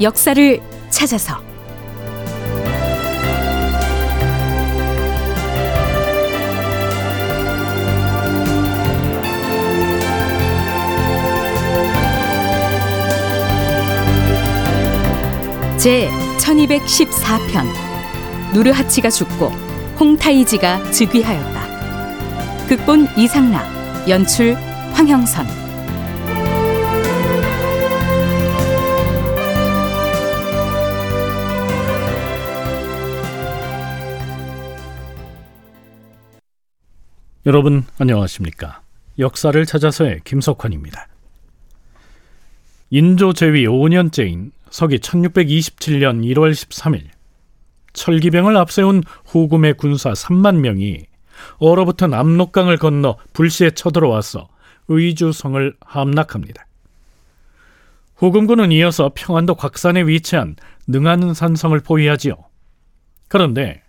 역사를 찾아서. 제 1214편. 누르하치가 죽고 홍타이지가 즉위하였다. 극본 이상락, 연출 황형선 여러분 안녕하십니까? 역사를 찾아서의 김석환입니다. 인조 제위 5년째인 서기 1627년 1월 13일 철기병을 앞세운 후금의 군사 3만 명이 얼어붙은 압록강을 건너 불시에 쳐들어와서 의주성을 함락합니다. 후금군은 이어서 평안도 곽산에 위치한 능안 산성을 포위하지요. 그런데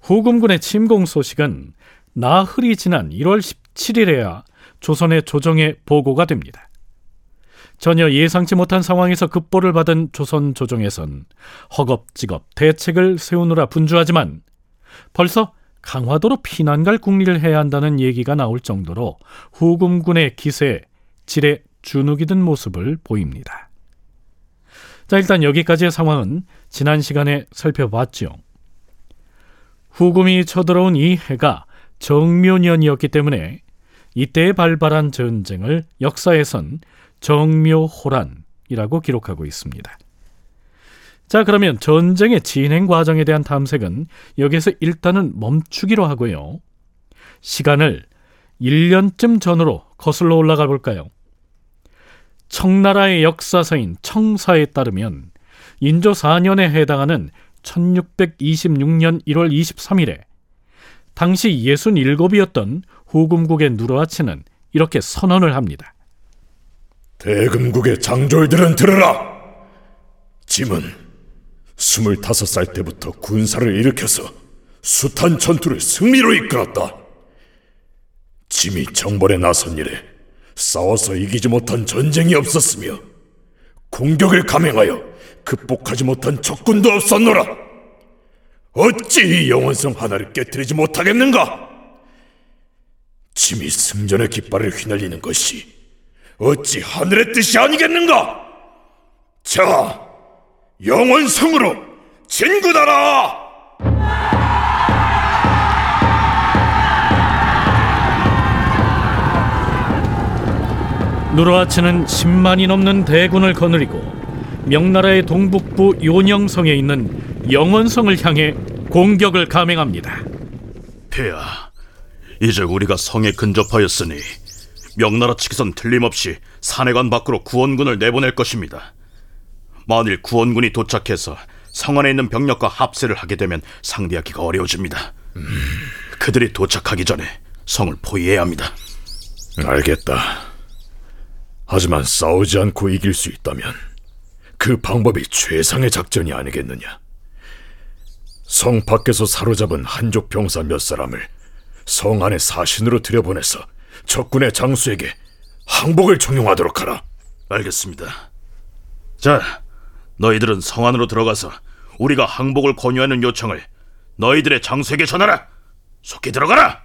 후금군의 침공 소식은 나흘이 지난 1월 17일에야 조선의 조정에 보고가 됩니다. 전혀 예상치 못한 상황에서 급보를 받은 조선 조정에선 허겁지겁 대책을 세우느라 분주하지만 벌써 강화도로 피난 갈 국리를 해야 한다는 얘기가 나올 정도로 후금군의 기세에 질에 주눅이 든 모습을 보입니다. 자, 일단 여기까지의 상황은 지난 시간에 살펴봤죠. 후금이 쳐들어온 이 해가 정묘년이었기 때문에 이때에 발발한 전쟁을 역사에선 정묘호란이라고 기록하고 있습니다. 자, 그러면 전쟁의 진행 과정에 대한 탐색은 여기서 일단은 멈추기로 하고요. 시간을 1년쯤 전으로 거슬러 올라가 볼까요? 청나라의 역사서인 청사에 따르면 인조 4년에 해당하는 1626년 1월 23일에 당시 67이었던 후금국의 누르하치는 이렇게 선언을 합니다. 대금국의 장졸들은 들으라! 짐은 스물다섯 살 때부터 군사를 일으켜서 숱한 전투를 승리로 이끌었다. 짐이 정벌에 나선 이래 싸워서 이기지 못한 전쟁이 없었으며 공격을 감행하여 극복하지 못한 적군도 없었노라. 어찌 이 영원성 하나를 깨뜨리지 못하겠는가? 짐이 승전의 깃발을 휘날리는 것이 어찌 하늘의 뜻이 아니겠는가? 자, 영원성으로 진군하라! 누르하치는 10만이 넘는 대군을 거느리고 명나라의 동북부 요녕성에 있는 영원성을 향해 공격을 감행합니다. 폐하, 이제 우리가 성에 근접하였으니 명나라 측에선 틀림없이 산해관 밖으로 구원군을 내보낼 것입니다. 만일 구원군이 도착해서 성 안에 있는 병력과 합세를 하게 되면 상대하기가 어려워집니다. 음... 그들이 도착하기 전에 성을 포위해야 합니다. 알겠다. 하지만 싸우지 않고 이길 수 있다면 그 방법이 최상의 작전이 아니겠느냐. 성 밖에서 사로잡은 한족 병사 몇 사람을 성 안에 사신으로 들여보내서 적군의 장수에게 항복을 종용하도록 하라. 알겠습니다. 자, 너희들은 성 안으로 들어가서 우리가 항복을 권유하는 요청을 너희들의 장수에게 전하라. 속히 들어가라.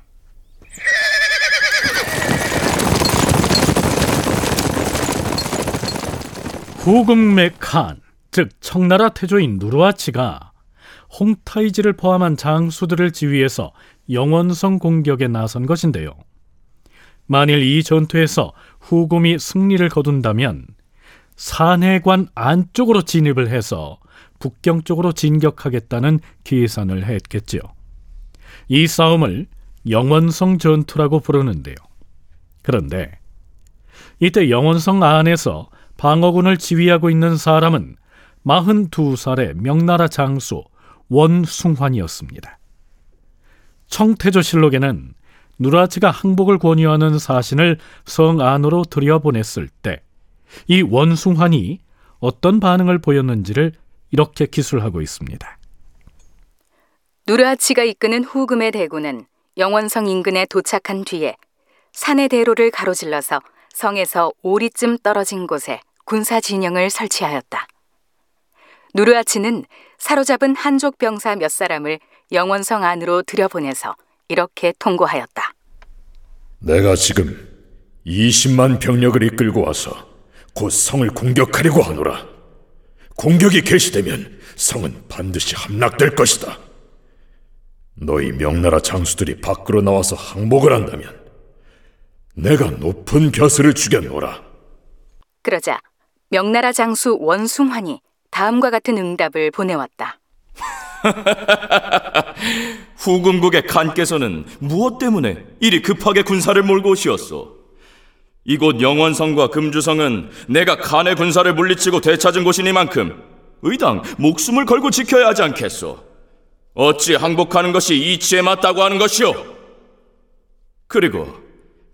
후금맥 칸, 즉 청나라 태조인 누르하치가 홍타이지를 포함한 장수들을 지휘해서 영원성 공격에 나선 것인데요. 만일 이 전투에서 후금이 승리를 거둔다면 산해관 안쪽으로 진입을 해서 북경 쪽으로 진격하겠다는 계산을 했겠지요. 이 싸움을 영원성 전투라고 부르는데요. 그런데 이때 영원성 안에서 방어군을 지휘하고 있는 사람은 42살의 명나라 장수 원숭환이었습니다. 청태조실록에는 누라치가 항복을 권유하는 사신을 성 안으로 들여보냈을 때 이 원숭환이 어떤 반응을 보였는지를 이렇게 기술하고 있습니다. 누르하치가 이끄는 후금의 대군은 영원성 인근에 도착한 뒤에 산의 대로를 가로질러서 성에서 오리쯤 떨어진 곳에 군사 진영을 설치하였다. 누르아치는 사로잡은 한족 병사 몇 사람을 영원성 안으로 들여보내서 이렇게 통고하였다. 내가 지금 20만 병력을 이끌고 와서 곧 성을 공격하려고 하노라. 공격이 개시되면 성은 반드시 함락될 것이다. 너희 명나라 장수들이 밖으로 나와서 항복을 한다면 내가 높은 벼슬을 주겠노라. 그러자 명나라 장수 원숭환이 다음과 같은 응답을 보내왔다. 후금국의 칸께서는 무엇 때문에 이리 급하게 군사를 몰고 오시었소? 이곳 영원성과 금주성은 내가 칸의 군사를 물리치고 되찾은 곳이니만큼 의당 목숨을 걸고 지켜야 하지 않겠소? 어찌 항복하는 것이 이치에 맞다고 하는 것이오? 그리고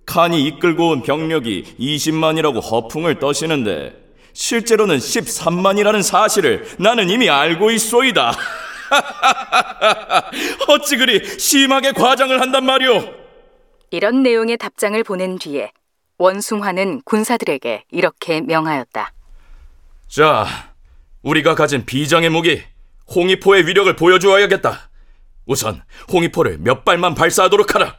칸이 이끌고 온 병력이 20만이라고 허풍을 떠시는데 실제로는 13만이라는 사실을 나는 이미 알고 있소이다. 어찌 그리 심하게 과장을 한단 말이오? 이런 내용의 답장을 보낸 뒤에 원숭환은 군사들에게 이렇게 명하였다. 자, 우리가 가진 비장의 무기 홍이포의 위력을 보여주어야겠다. 우선 홍이포를 몇 발만 발사하도록 하라.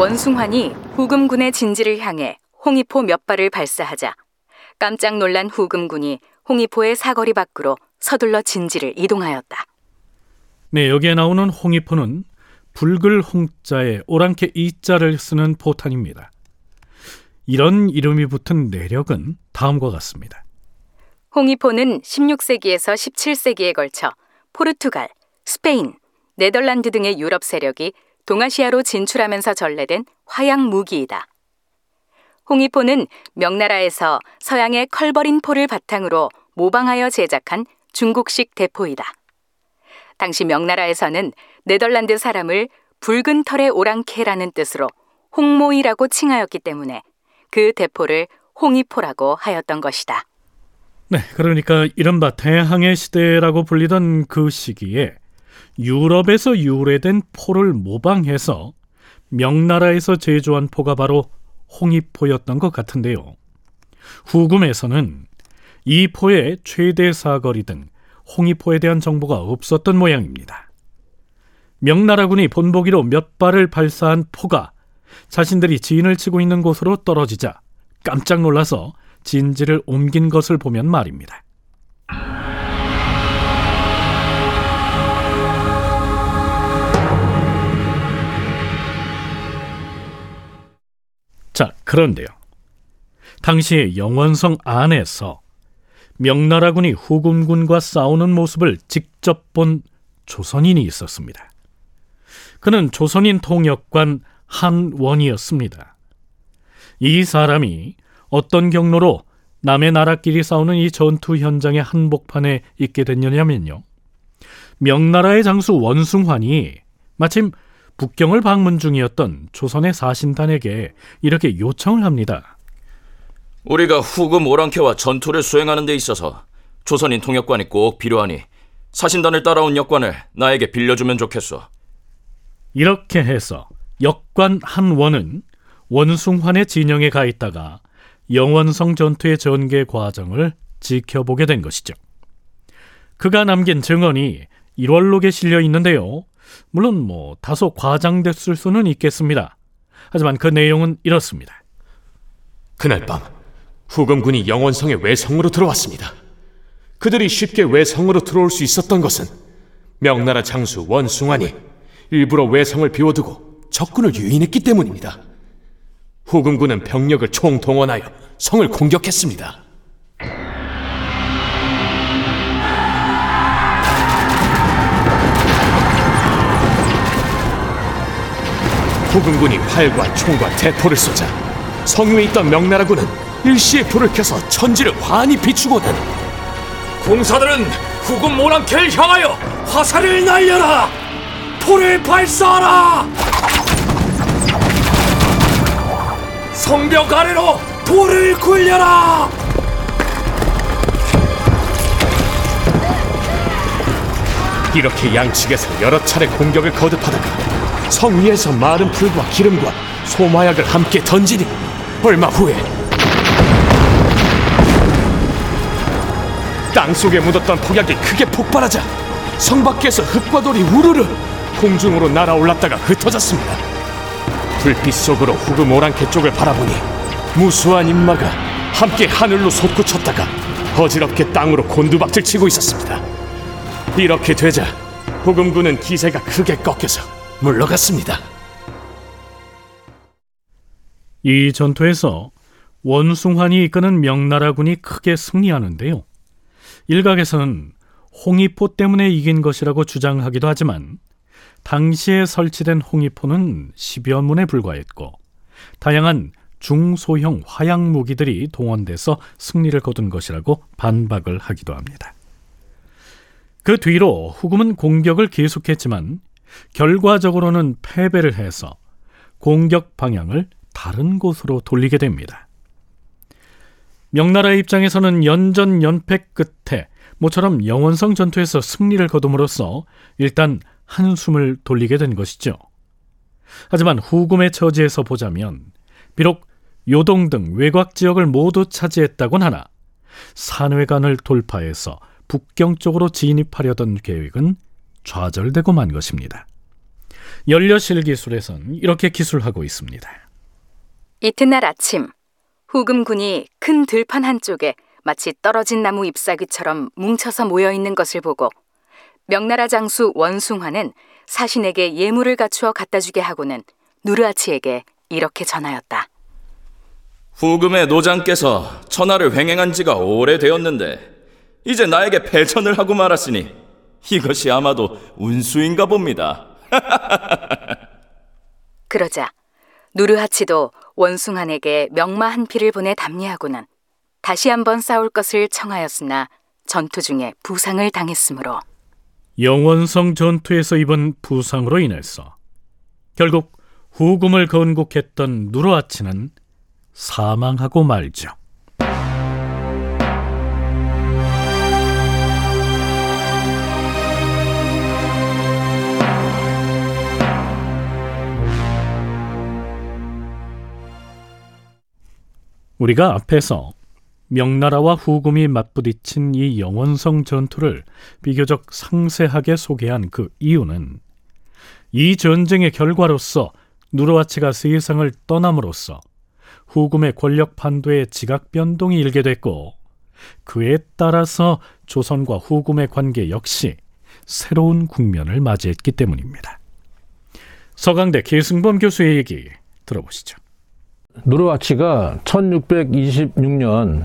원숭환이 후금군의 진지를 향해 홍이포 몇 발을 발사하자 깜짝 놀란 후금군이 홍이포의 사거리 밖으로 서둘러 진지를 이동하였다. 네, 여기에 나오는 홍이포는 붉을 홍자에 오랑캐 이자를 쓰는 포탄입니다. 이런 이름이 붙은 내력은 다음과 같습니다. 홍이포는 16세기에서 17세기에 걸쳐 포르투갈, 스페인, 네덜란드 등의 유럽 세력이 동아시아로 진출하면서 전래된 화약 무기이다. 홍이포는 명나라에서 서양의 컬버린 포를 바탕으로 모방하여 제작한 중국식 대포이다. 당시 명나라에서는 네덜란드 사람을 붉은 털의 오랑캐라는 뜻으로 홍모이라고 칭하였기 때문에 그 대포를 홍이포라고 하였던 것이다. 네, 그러니까 이른바 대항해 시대라고 불리던 그 시기에 유럽에서 유래된 포를 모방해서 명나라에서 제조한 포가 바로 홍이포였던 것 같은데요. 후금에서는 이 포의 최대 사거리 등 홍이포에 대한 정보가 없었던 모양입니다. 명나라군이 본보기로 몇 발을 발사한 포가 자신들이 진을 치고 있는 곳으로 떨어지자 깜짝 놀라서 진지를 옮긴 것을 보면 말입니다. 그런데요. 당시에 영원성 안에서 명나라군이 후금군과 싸우는 모습을 직접 본 조선인이 있었습니다. 그는 조선인 통역관 한원이었습니다. 이 사람이 어떤 경로로 남의 나라끼리 싸우는 이 전투 현장의 한복판에 있게 됐느냐면요. 명나라의 장수 원숭환이 마침 북경을 방문 중이었던 조선의 사신단에게 이렇게 요청을 합니다. 우리가 후금 오랑캐와 전투를 수행하는 데 있어서 조선인 통역관이 꼭 필요하니 사신단을 따라온 역관을 나에게 빌려주면 좋겠소. 이렇게 해서 역관 한원은 원숭환의 진영에 가 있다가 영원성 전투의 전개 과정을 지켜보게 된 것이죠. 그가 남긴 증언이 1월록에 실려 있는데요. 물론 뭐 다소 과장됐을 수는 있겠습니다. 하지만 그 내용은 이렇습니다. 그날 밤 후금군이 영원성의 외성으로 들어왔습니다. 그들이 쉽게 외성으로 들어올 수 있었던 것은 명나라 장수 원숭환이 일부러 외성을 비워두고 적군을 유인했기 때문입니다. 후금군은 병력을 총동원하여 성을 공격했습니다. 후금군이 활과 총과 대포를 쏘자 성위에 있던 명나라군은 일시에 불을 켜서 천지를 환히 비추고는 공사들은 후금 모랑캐를 향하여 화살을 날려라! 포를 발사하라! 성벽 아래로 돌을 굴려라! 이렇게 양측에서 여러 차례 공격을 거듭하다가 성 위에서 마른 풀과 기름과 소마약을 함께 던지니 얼마 후에 땅 속에 묻었던 폭약이 크게 폭발하자 성 밖에서 흙과 돌이 우르르 공중으로 날아올랐다가 흩어졌습니다. 불빛 속으로 후그 모란캐 쪽을 바라보니 무수한 인마가 함께 하늘로 솟구쳤다가 어지럽게 땅으로 곤두박질 치고 있었습니다. 이렇게 되자 후금군은 기세가 크게 꺾여서 물러갔습니다. 이 전투에서 원숭환이 이끄는 명나라군이 크게 승리하는데요. 일각에서는 홍의포 때문에 이긴 것이라고 주장하기도 하지만 당시에 설치된 홍의포는 10여 문에 불과했고 다양한 중소형 화약 무기들이 동원돼서 승리를 거둔 것이라고 반박을 하기도 합니다. 그 뒤로 후금은 공격을 계속했지만 결과적으로는 패배를 해서 공격 방향을 다른 곳으로 돌리게 됩니다. 명나라 입장에서는 연전 연패 끝에 모처럼 영원성 전투에서 승리를 거둠으로써 일단 한숨을 돌리게 된 것이죠. 하지만 후금의 처지에서 보자면 비록 요동 등 외곽 지역을 모두 차지했다곤 하나 산회관을 돌파해서 북경 쪽으로 진입하려던 계획은 좌절되고 만 것입니다. 연려실 기술에선 이렇게 기술하고 있습니다. 이튿날 아침 후금군이 큰 들판 한쪽에 마치 떨어진 나무 잎사귀처럼 뭉쳐서 모여 있는 것을 보고 명나라 장수 원숭화는 사신에게 예물을 갖추어 갖다 주게 하고는 누르아치에게 이렇게 전하였다. 후금의 노장께서 천하를 횡행한 지가 오래되었는데 이제 나에게 패전을 하고 말았으니 이것이 아마도 운수인가 봅니다. 그러자 누르하치도 원숭한에게 명마 한 피를 보내 답례하고는 다시 한번 싸울 것을 청하였으나 전투 중에 부상을 당했으므로 영원성 전투에서 입은 부상으로 인해서 결국 후금을 건국했던 누르아치는 사망하고 말죠. 우리가 앞에서 명나라와 후금이 맞부딪힌 이 영원성 전투를 비교적 상세하게 소개한 그 이유는 이 전쟁의 결과로서 누르와치가 세상을 떠남으로써 후금의 권력 판도에 지각 변동이 일게 됐고 그에 따라서 조선과 후금의 관계 역시 새로운 국면을 맞이했기 때문입니다. 서강대 계승범 교수의 얘기 들어보시죠. 누르와치가 1626년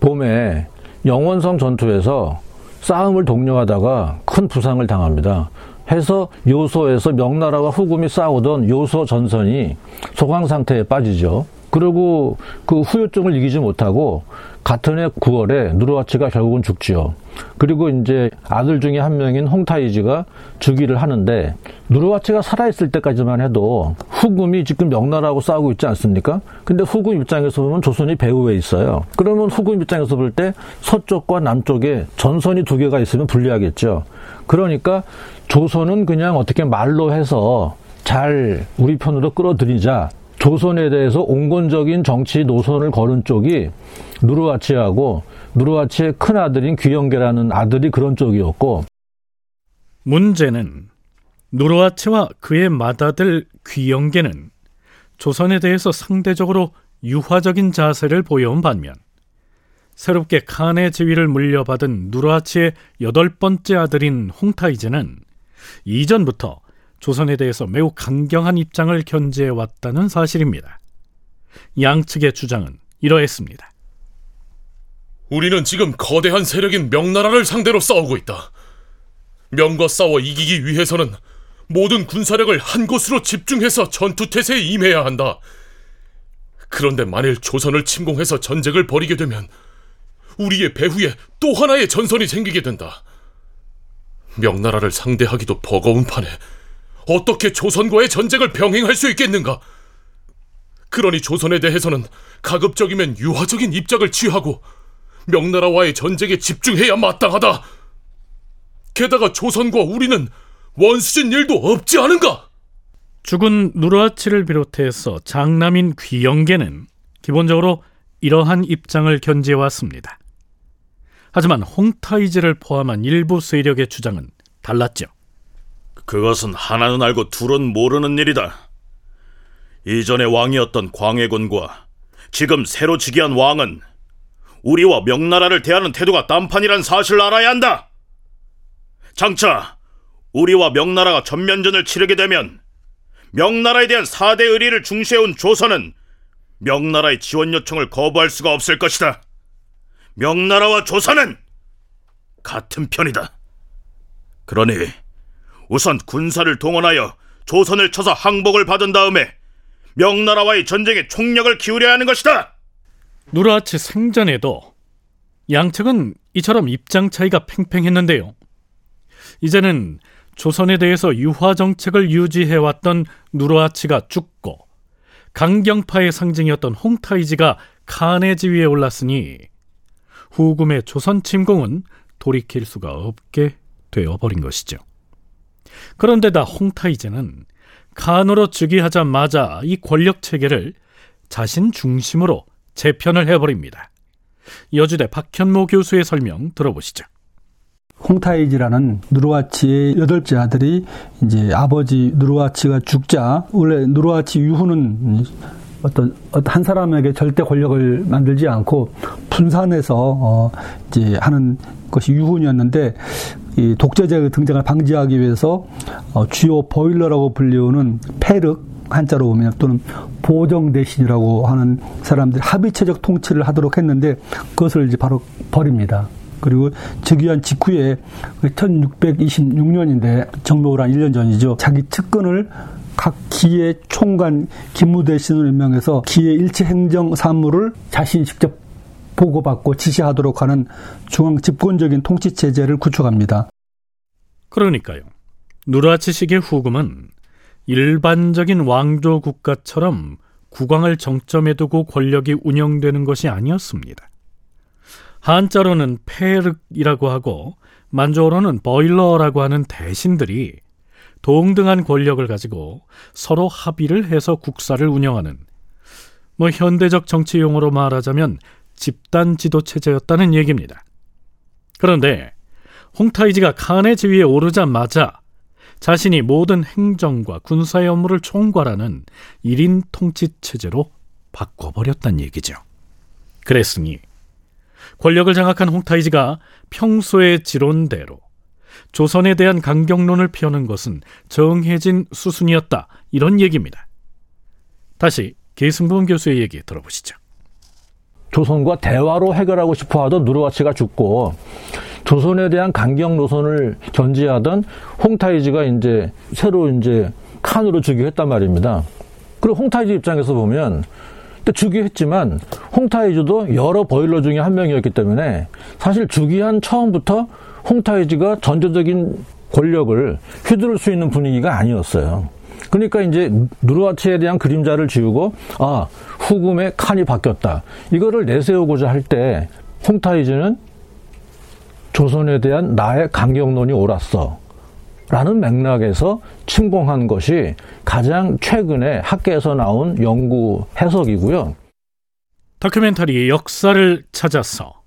봄에 영원성 전투에서 싸움을 독려하다가 큰 부상을 당합니다. 해서 요소에서 명나라와 후금이 싸우던 요소 전선이 소강 상태에 빠지죠. 그리고 그 후유증을 이기지 못하고 같은 해 9월에 누르와치가 결국은 죽지요. 그리고 이제 아들 중에 한 명인 홍타이지가 즉위를 하는데 누르와치가 살아있을 때까지만 해도 후금이 지금 명나라하고 싸우고 있지 않습니까? 근데 후금 입장에서 보면 조선이 배후에 있어요. 그러면 후금 입장에서 볼 때 서쪽과 남쪽에 전선이 두 개가 있으면 불리하겠죠. 그러니까 조선은 그냥 어떻게 말로 해서 잘 우리 편으로 끌어들이자 조선에 대해서 온건적인 정치 노선을 걸은 쪽이 누르와치하고 누르와치의 큰 아들인 귀영계라는 아들이 그런 쪽이었고 문제는 누르와치와 그의 맏아들 귀영계는 조선에 대해서 상대적으로 유화적인 자세를 보여온 반면 새롭게 칸의 지위를 물려받은 누르하치의 여덟 번째 아들인 홍타이제는 이전부터 조선에 대해서 매우 강경한 입장을 견지해 왔다는 사실입니다. 양측의 주장은 이러했습니다. 우리는 지금 거대한 세력인 명나라를 상대로 싸우고 있다. 명과 싸워 이기기 위해서는 모든 군사력을 한 곳으로 집중해서 전투태세에 임해야 한다. 그런데 만일 조선을 침공해서 전쟁을 벌이게 되면 우리의 배후에 또 하나의 전선이 생기게 된다. 명나라를 상대하기도 버거운 판에 어떻게 조선과의 전쟁을 병행할 수 있겠는가? 그러니 조선에 대해서는 가급적이면 유화적인 입장을 취하고 명나라와의 전쟁에 집중해야 마땅하다. 게다가 조선과 우리는 원수진 일도 없지 않은가? 죽은 누르하치를 비롯해서 장남인 귀영계는 기본적으로 이러한 입장을 견지해 왔습니다. 하지만 홍타이즈를 포함한 일부 세력의 주장은 달랐죠. 그것은 하나는 알고 둘은 모르는 일이다. 이전에 왕이었던 광해군과 지금 새로 즉위한 왕은 우리와 명나라를 대하는 태도가 딴판이란 사실을 알아야 한다. 장차 우리와 명나라가 전면전을 치르게 되면 명나라에 대한 사대 의리를 중시해온 조선은 명나라의 지원 요청을 거부할 수가 없을 것이다. 명나라와 조선은 같은 편이다. 그러니 우선 군사를 동원하여 조선을 쳐서 항복을 받은 다음에 명나라와의 전쟁에 총력을 기울여야 하는 것이다. 누르하치 생전에도 양측은 이처럼 입장 차이가 팽팽했는데요. 이제는 조선에 대해서 유화 정책을 유지해왔던 누르하치가 죽고 강경파의 상징이었던 홍타이지가 칸의 지위에 올랐으니 후금의 조선 침공은 돌이킬 수가 없게 되어버린 것이죠. 그런데다 홍타이제는 칸으로 즉위하자마자 이 권력 체계를 자신 중심으로 재편을 해버립니다. 여주대 박현모 교수의 설명 들어보시죠. 홍타이지라는 누르와치의 여덟째 아들이 이제 아버지 누르와치가 죽자 원래 누르와치 유후는 어떤 한 사람에게 절대 권력을 만들지 않고 분산해서 어 이제 하는 것이 유훈이었는데 이 독재자의 등장을 방지하기 위해서 어 주요 보일러라고 불리우는 페르 한자로 보면 또는 보정 대신이라고 하는 사람들이 합의체적 통치를 하도록 했는데 그것을 이제 바로 버립니다. 그리고 즉위한 직후에 1626년인데 정묘를 한 1년 전이죠. 자기 측근을 각 기의 총관 김무대신을 임명해서 기의 일체 행정 사무를 자신이 직접 보고받고 지시하도록 하는 중앙 집권적인 통치 체제를 구축합니다. 그러니까요. 누라치식의 후금은 일반적인 왕조 국가처럼 국왕을 정점에 두고 권력이 운영되는 것이 아니었습니다. 한자로는 페륵이라고 하고 만조어로는 버일러라고 하는 대신들이 동등한 권력을 가지고 서로 합의를 해서 국사를 운영하는 뭐 현대적 정치 용어로 말하자면 집단 지도 체제였다는 얘기입니다. 그런데 홍타이지가 칸의 지위에 오르자마자 자신이 모든 행정과 군사의 업무를 총괄하는 1인 통치 체제로 바꿔버렸단 얘기죠. 그랬으니 권력을 장악한 홍타이지가 평소의 지론대로 조선에 대한 강경론을 펴는 것은 정해진 수순이었다. 이런 얘기입니다. 다시 계승범 교수의 얘기 들어보시죠. 조선과 대화로 해결하고 싶어 하던 누르와치가 죽고 조선에 대한 강경 노선을 견지하던 홍타이지가 이제 새로 이제 칸으로 즉위했단 말입니다. 그리고 홍타이지 입장에서 보면 또 즉위했지만 홍타이즈도 여러 보일러 중에 한 명이었기 때문에 사실 즉위한 처음부터 홍타이즈가 전체적인 권력을 휘두를 수 있는 분위기가 아니었어요. 그러니까 이제 누르하치에 대한 그림자를 지우고 아 후금의 칸이 바뀌었다 이거를 내세우고자 할 때 홍타이즈는 조선에 대한 나의 강경론이 옳았어 라는 맥락에서 침공한 것이 가장 최근에 학계에서 나온 연구 해석이고요. 다큐멘터리 역사를 찾아서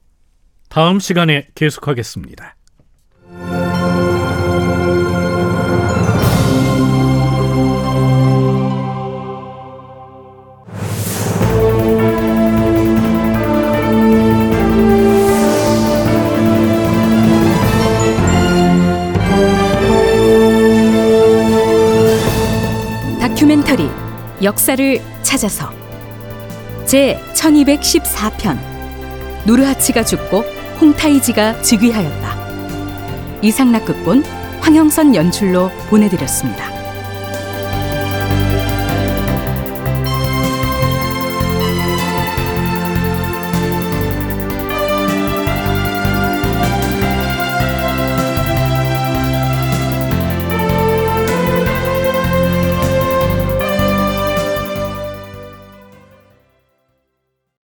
다음 시간에 계속하겠습니다. 다큐멘터리 역사를 찾아서 제 1214편 누르하치가 죽고 홍타이지가 즉위하였다. 이상락 극본 황영선 연출로 보내드렸습니다.